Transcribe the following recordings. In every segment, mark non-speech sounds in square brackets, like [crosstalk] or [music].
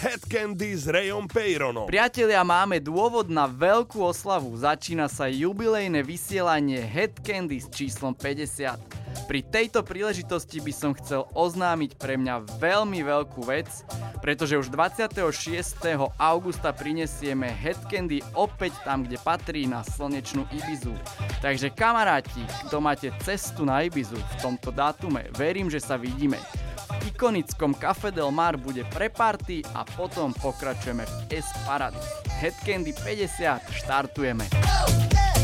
Head Candy s Rayom Peyronom. Priatelia, máme dôvod na veľkú oslavu. Začína sa jubilejné vysielanie Head Candy s číslom 50. Pri tejto príležitosti by som chcel oznámiť pre mňa veľmi veľkú vec, pretože už 26. augusta prinesieme Head Candy opäť tam, kde patrí na slnečnú Ibizu. Takže kamaráti, kto máte cestu na Ibizu v tomto dátume, verím, že sa vidíme ikonickom Café Del Mar bude pre party a potom pokračujeme v S Paradis. Headcandy 50, štartujeme. Oh!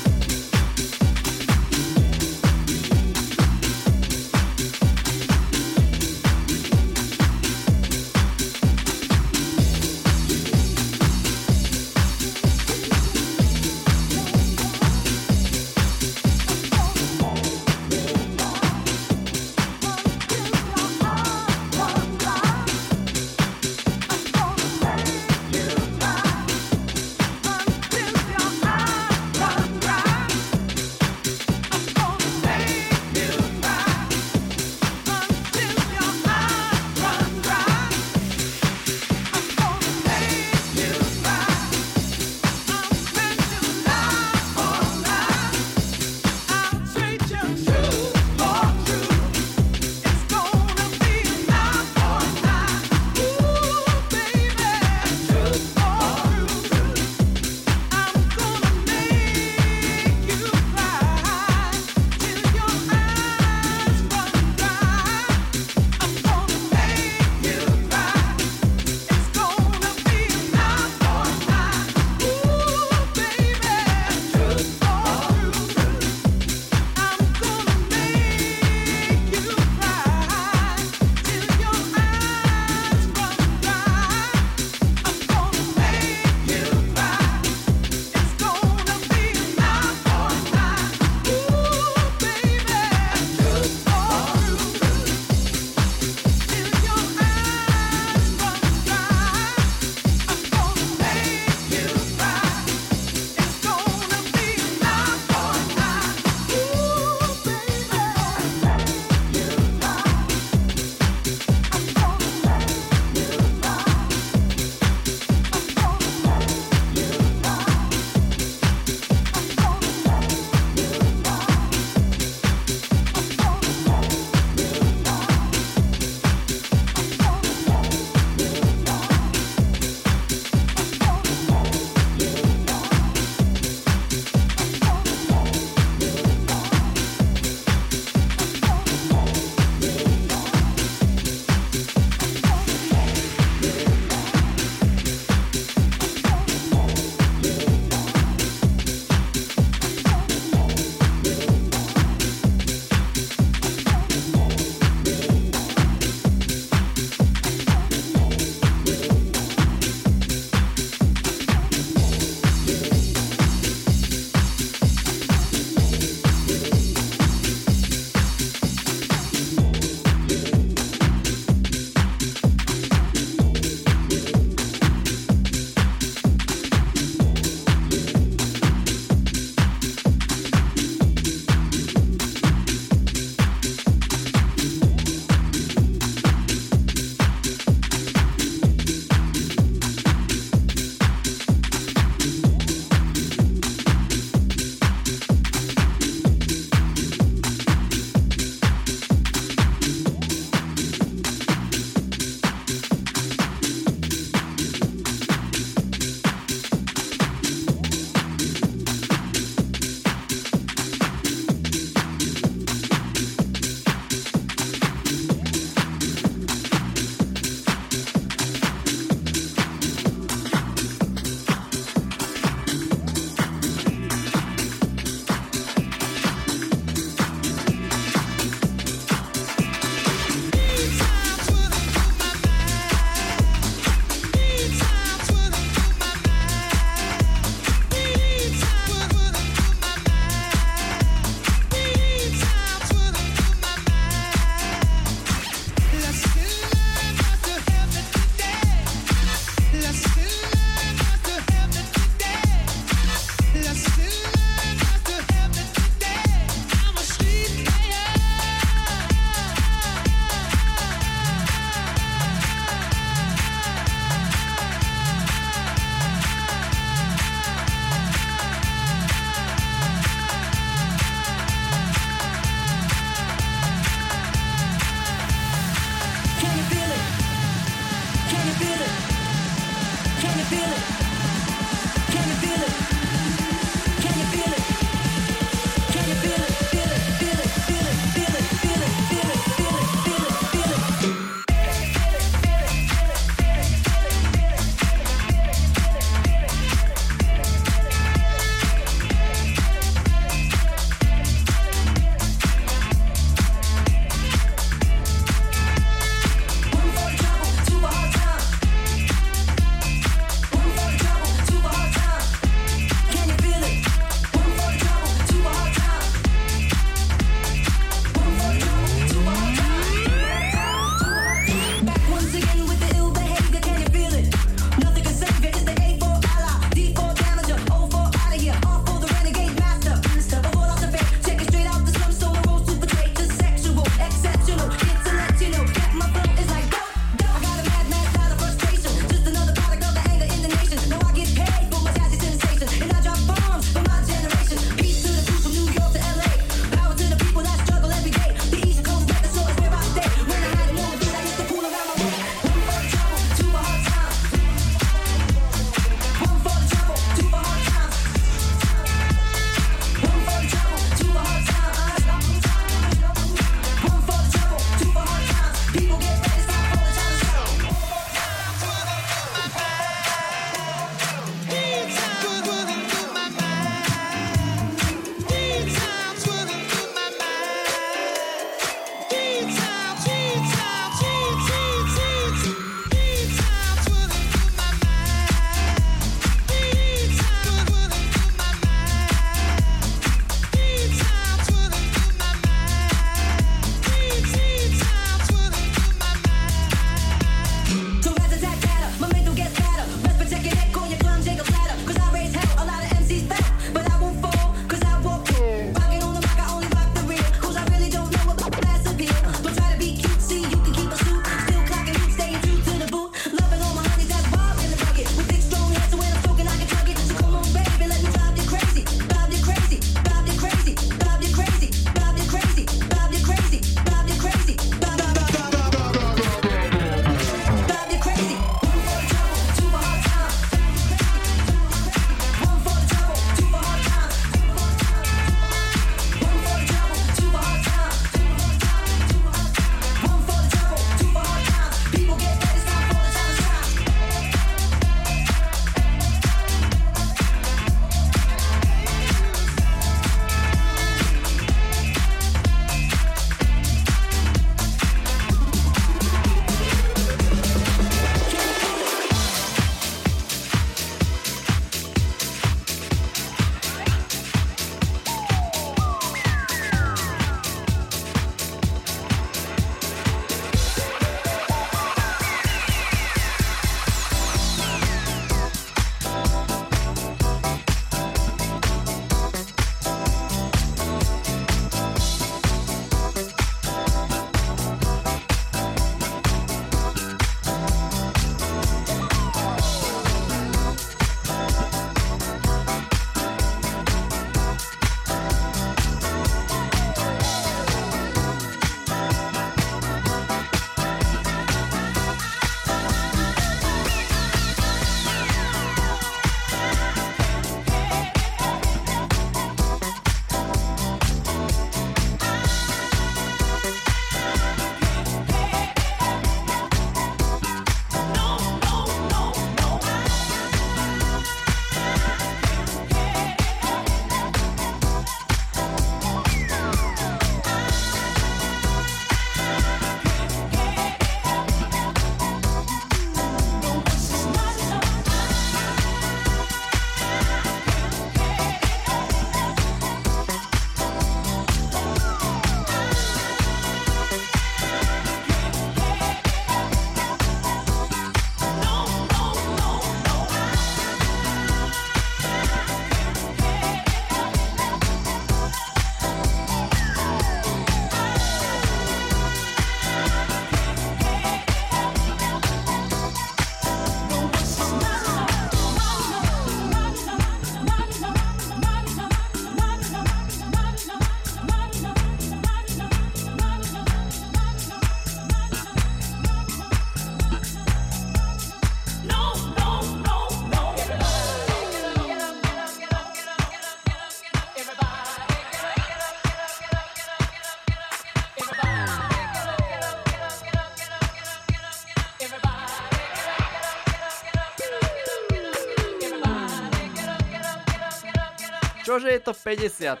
Čože je to 50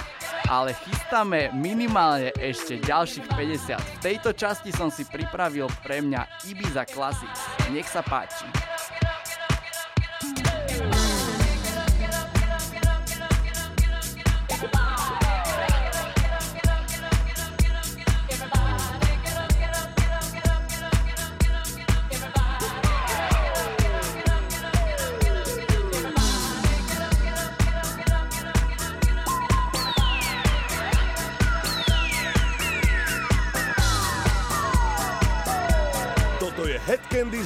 [laughs] ale chystáme minimálne ešte ďalších 50. V tejto časti som si pripravil pre mňa Ibiza Classics. Nech sa páči.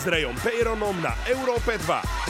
S Rayom Peyronom na Európe 2.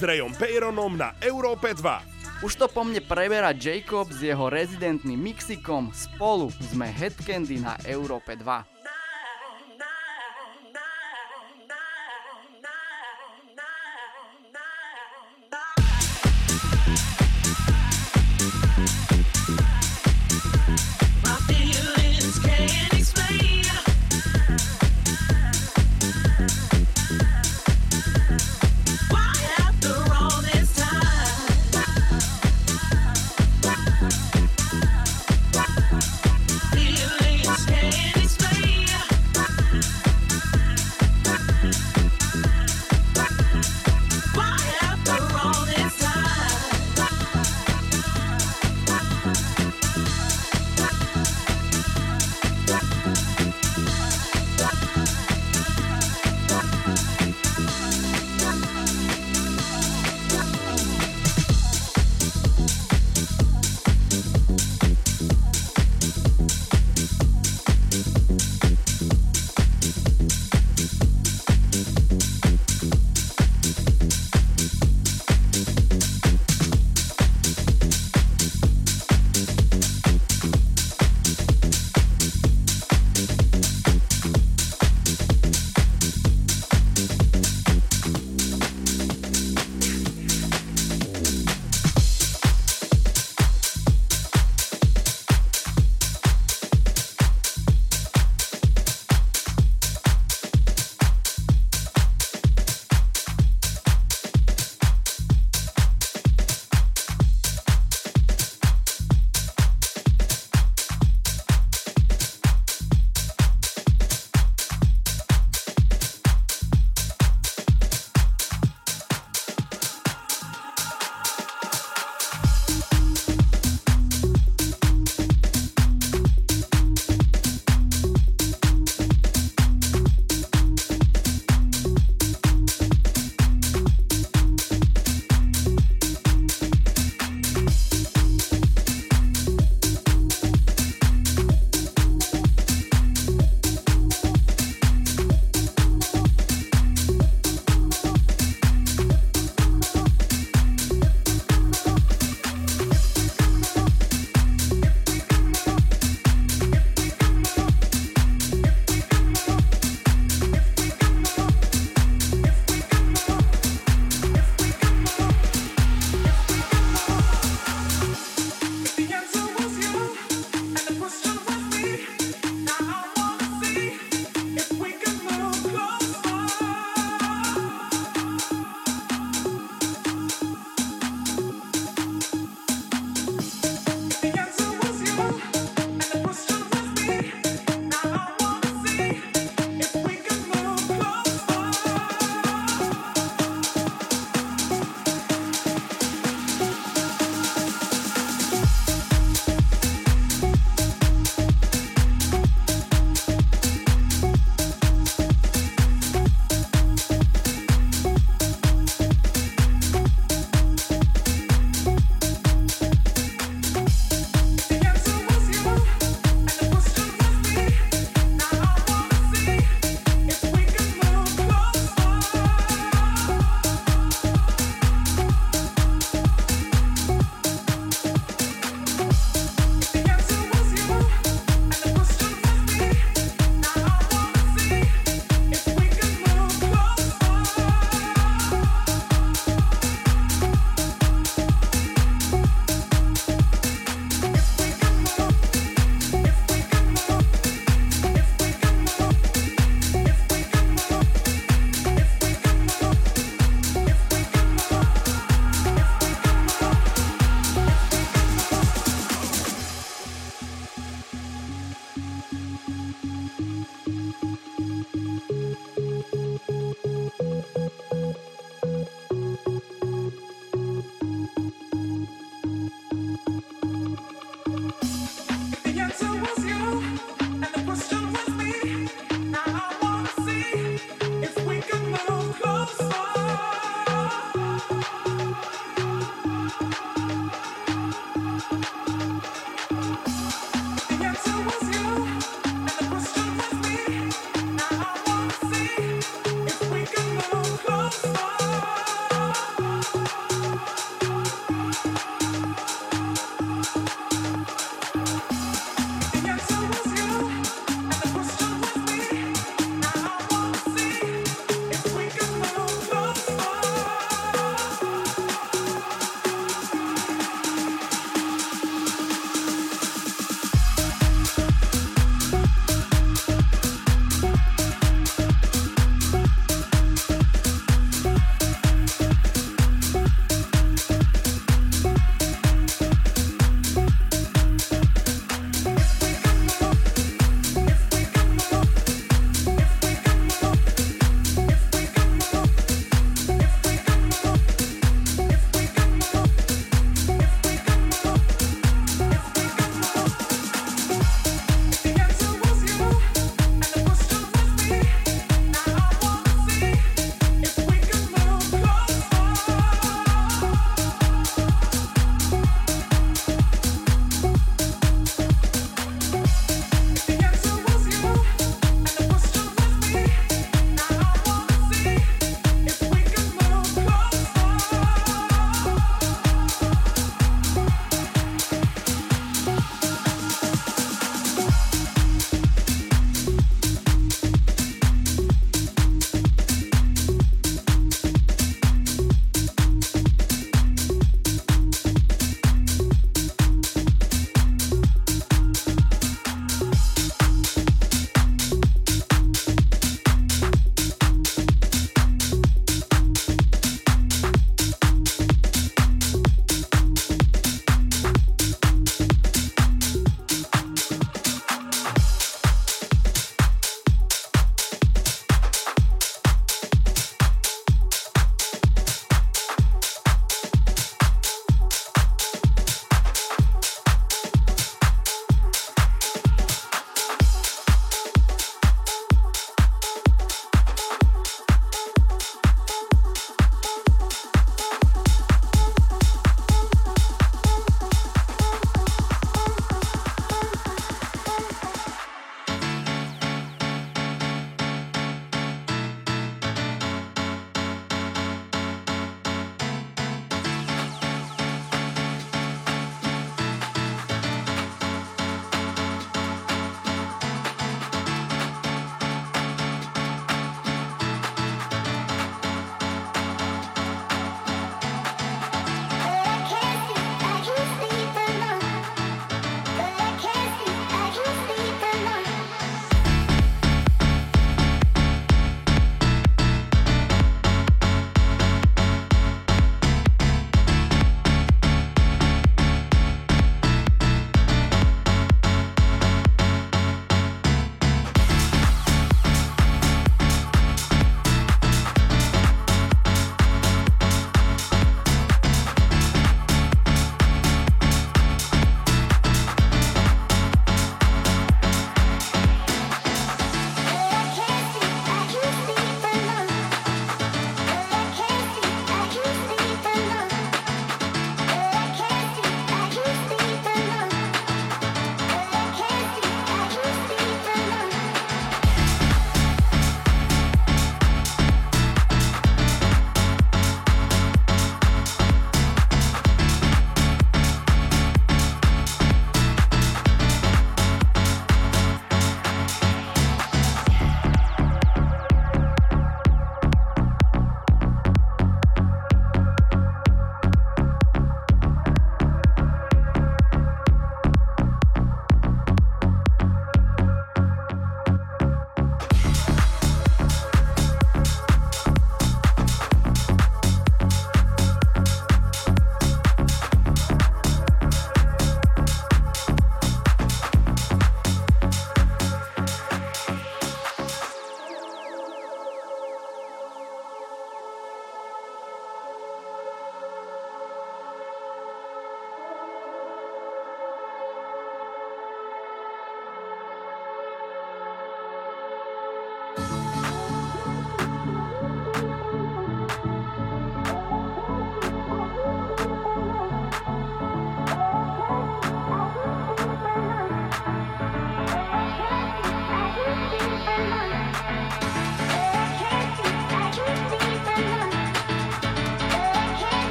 s Peyronom na Európe 2. Už to po mne preberá Jacob s jeho rezidentným mixikom. Spolu sme Headcandy na Európe 2.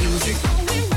music.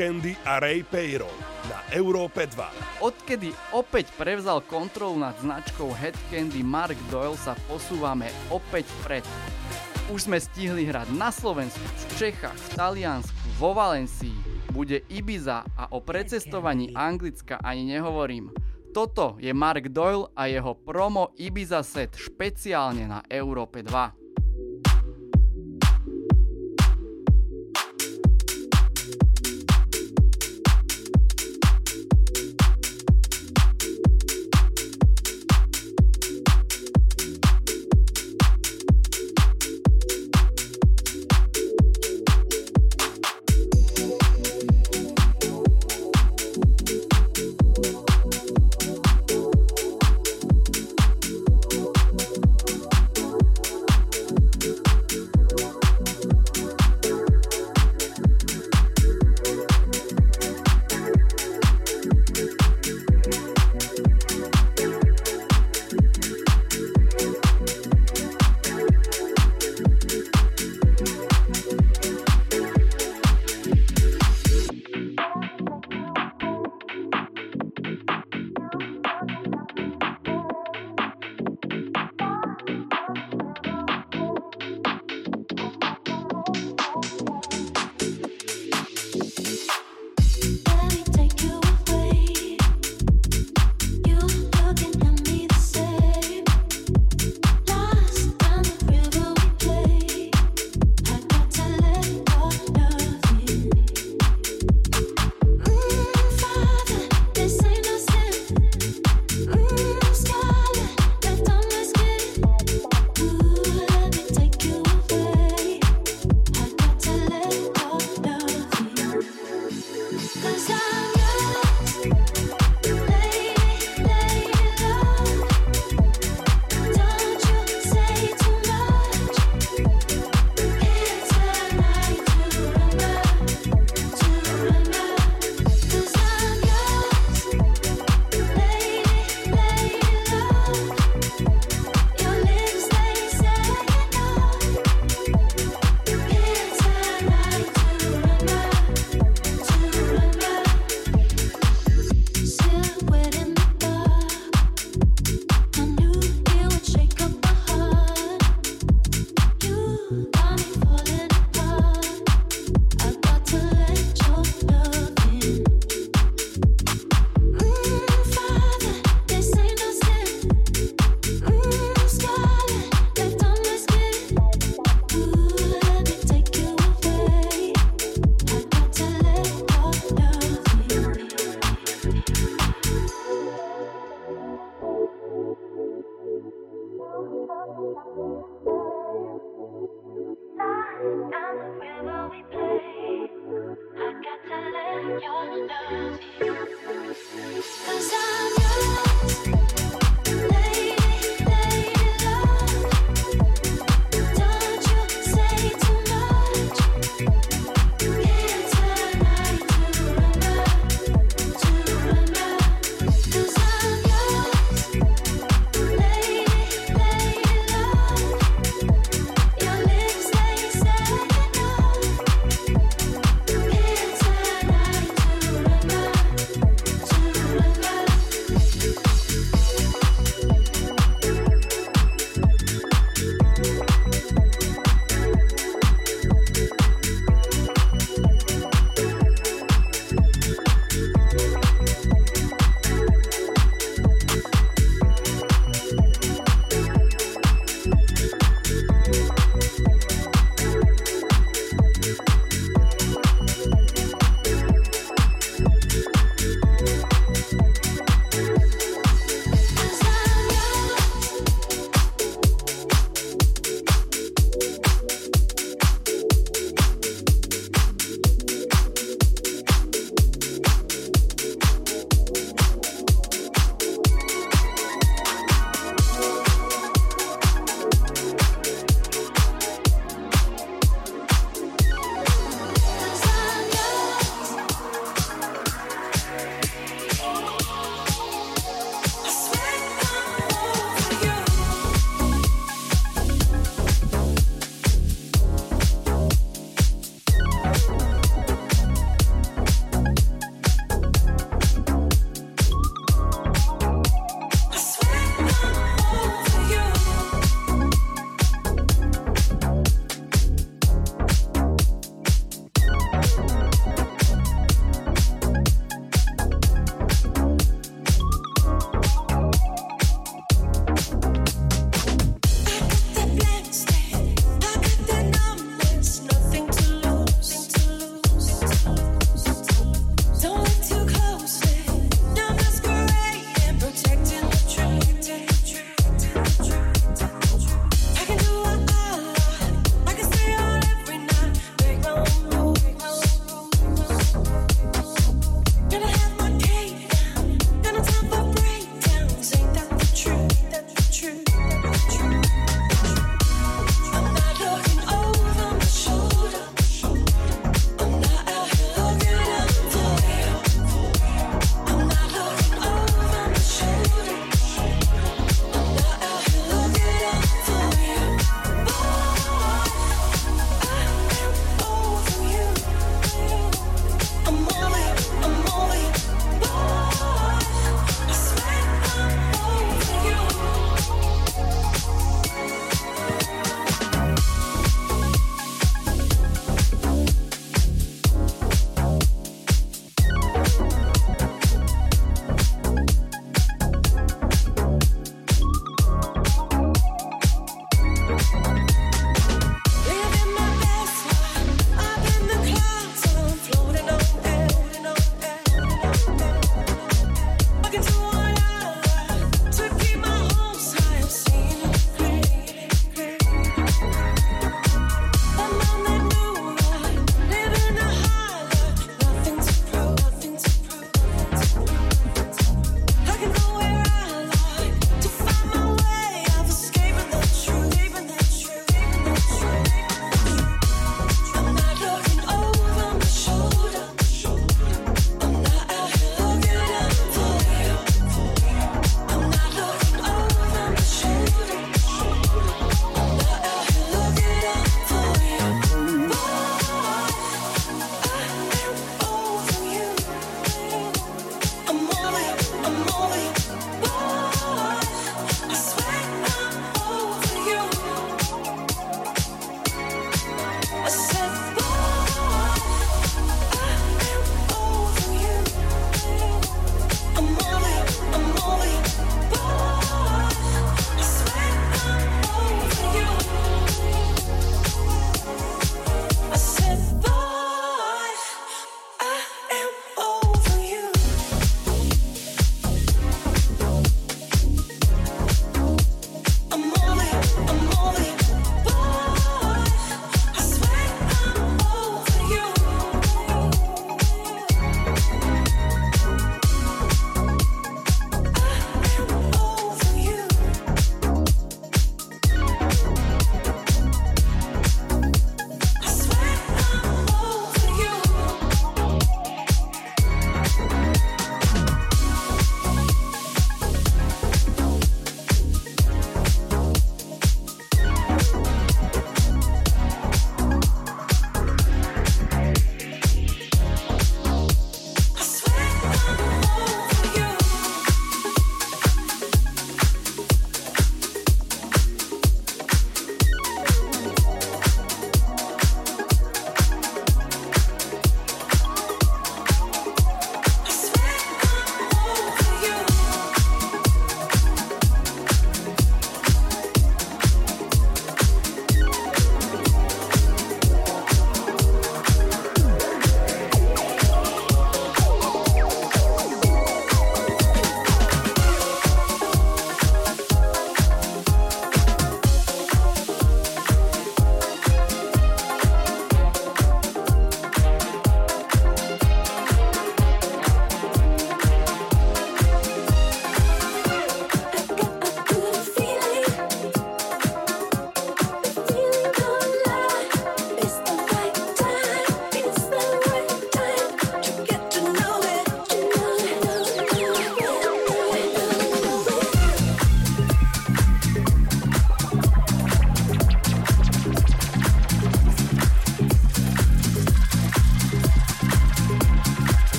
Candy a Ray Payron na Európe 2. Odkedy opäť prevzal kontrolu nad značkou Head Candy Mark Doyle sa posúvame opäť vpred. Už sme stihli hrať na Slovensku, v Čechách, v Taliansku, vo Valencii, bude Ibiza a o precestovaní Anglicka ani nehovorím. Toto je Mark Doyle a jeho promo Ibiza set špeciálne na Európe 2.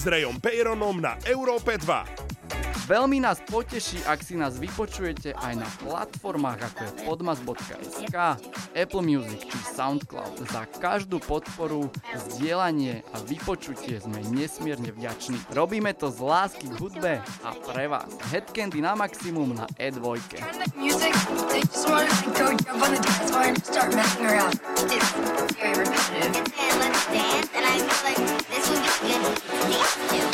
s Rayom Peyronom na Európe 2. Veľmi nás poteší, ak si nás vypočujete aj na platformách ako je podmas.sk, Apple Music či Soundcloud. Za každú podporu, zdieľanie a vypočutie sme nesmierne vďační. Robíme to z lásky k hudbe a pre vás. Headcandy na maximum na E2. Music,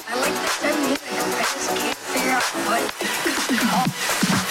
I like the I just can't figure out what.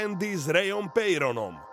Candy s Rayom Peyronom.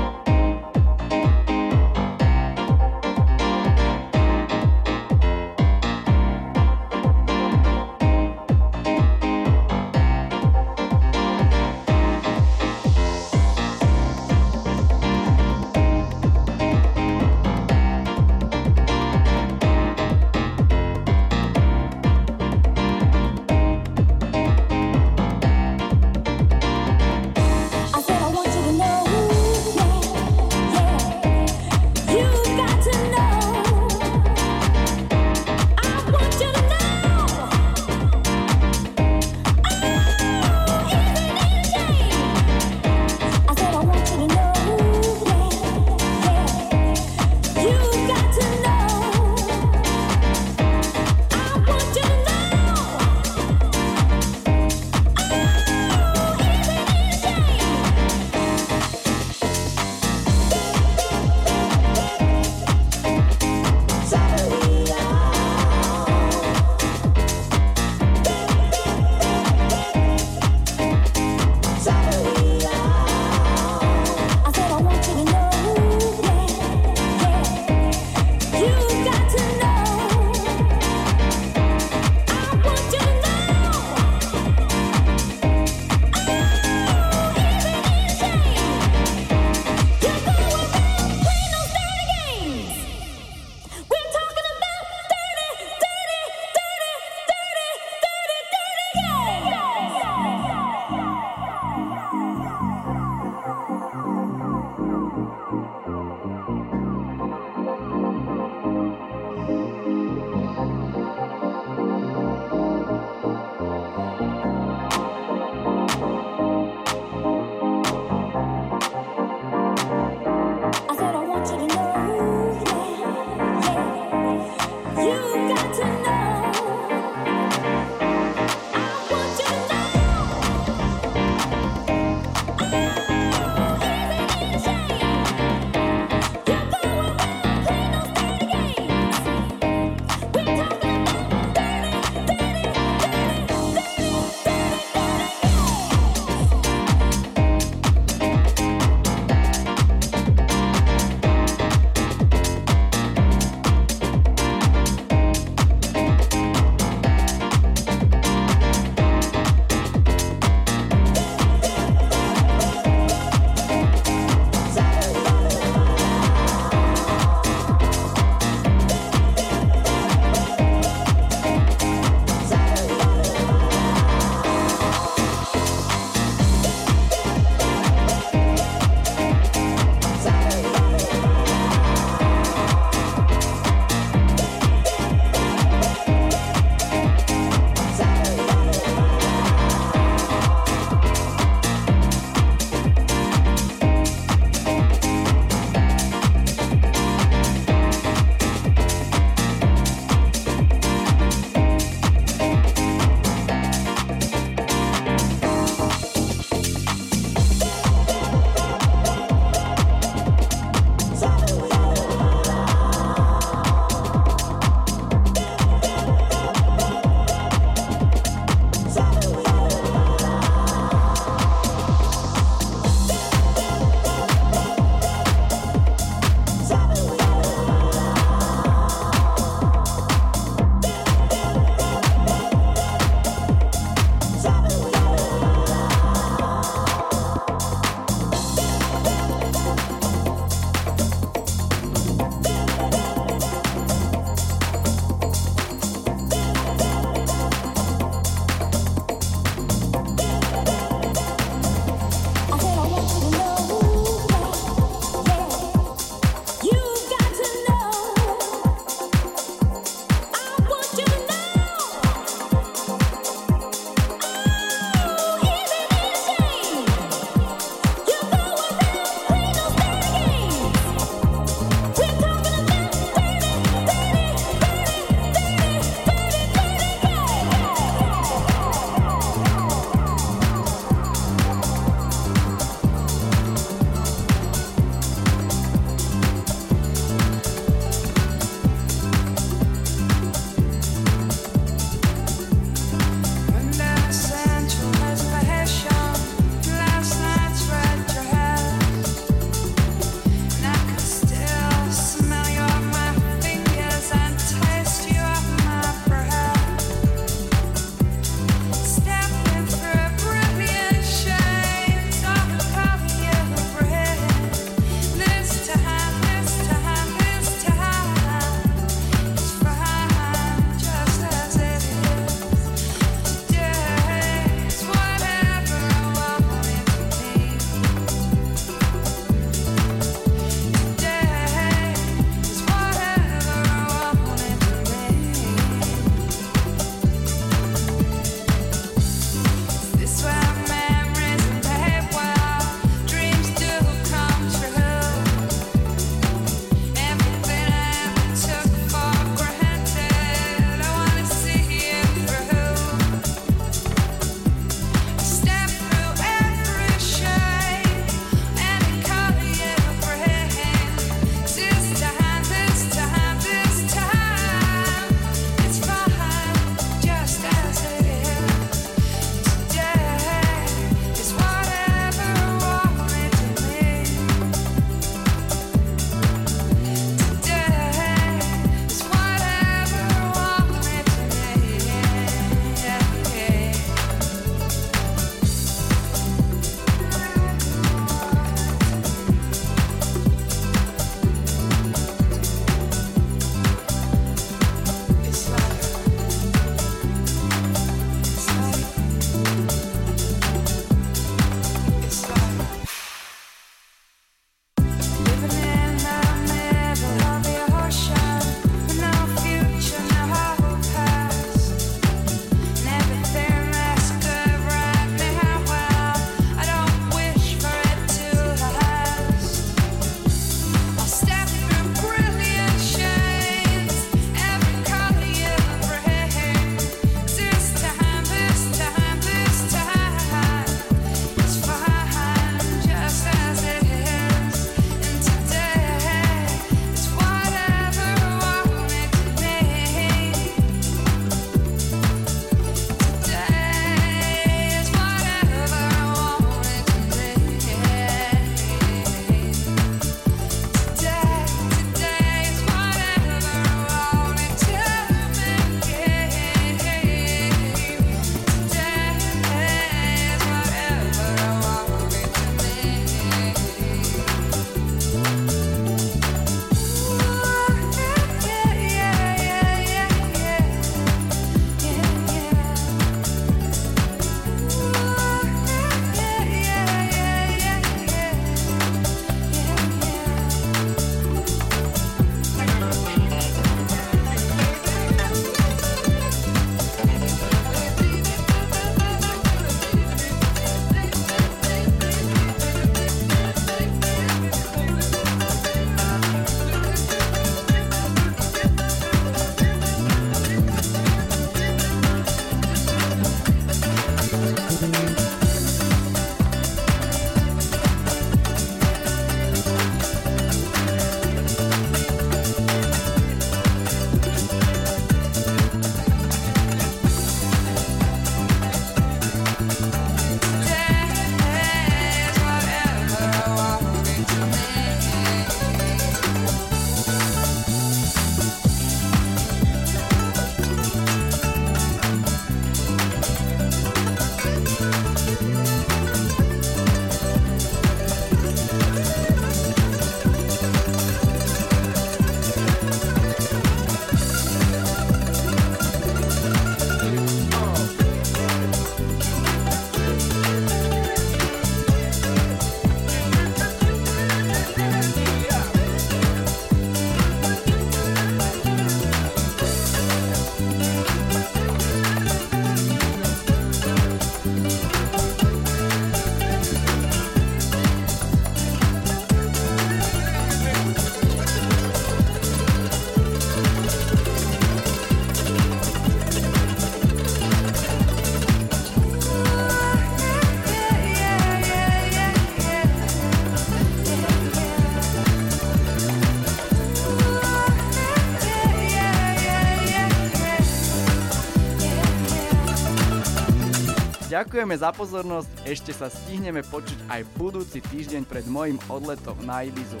Ďakujeme za pozornosť, ešte sa stihneme počuť aj budúci týždeň pred mojim odletom na Ibizu.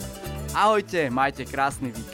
Ahojte, majte krásny víkend.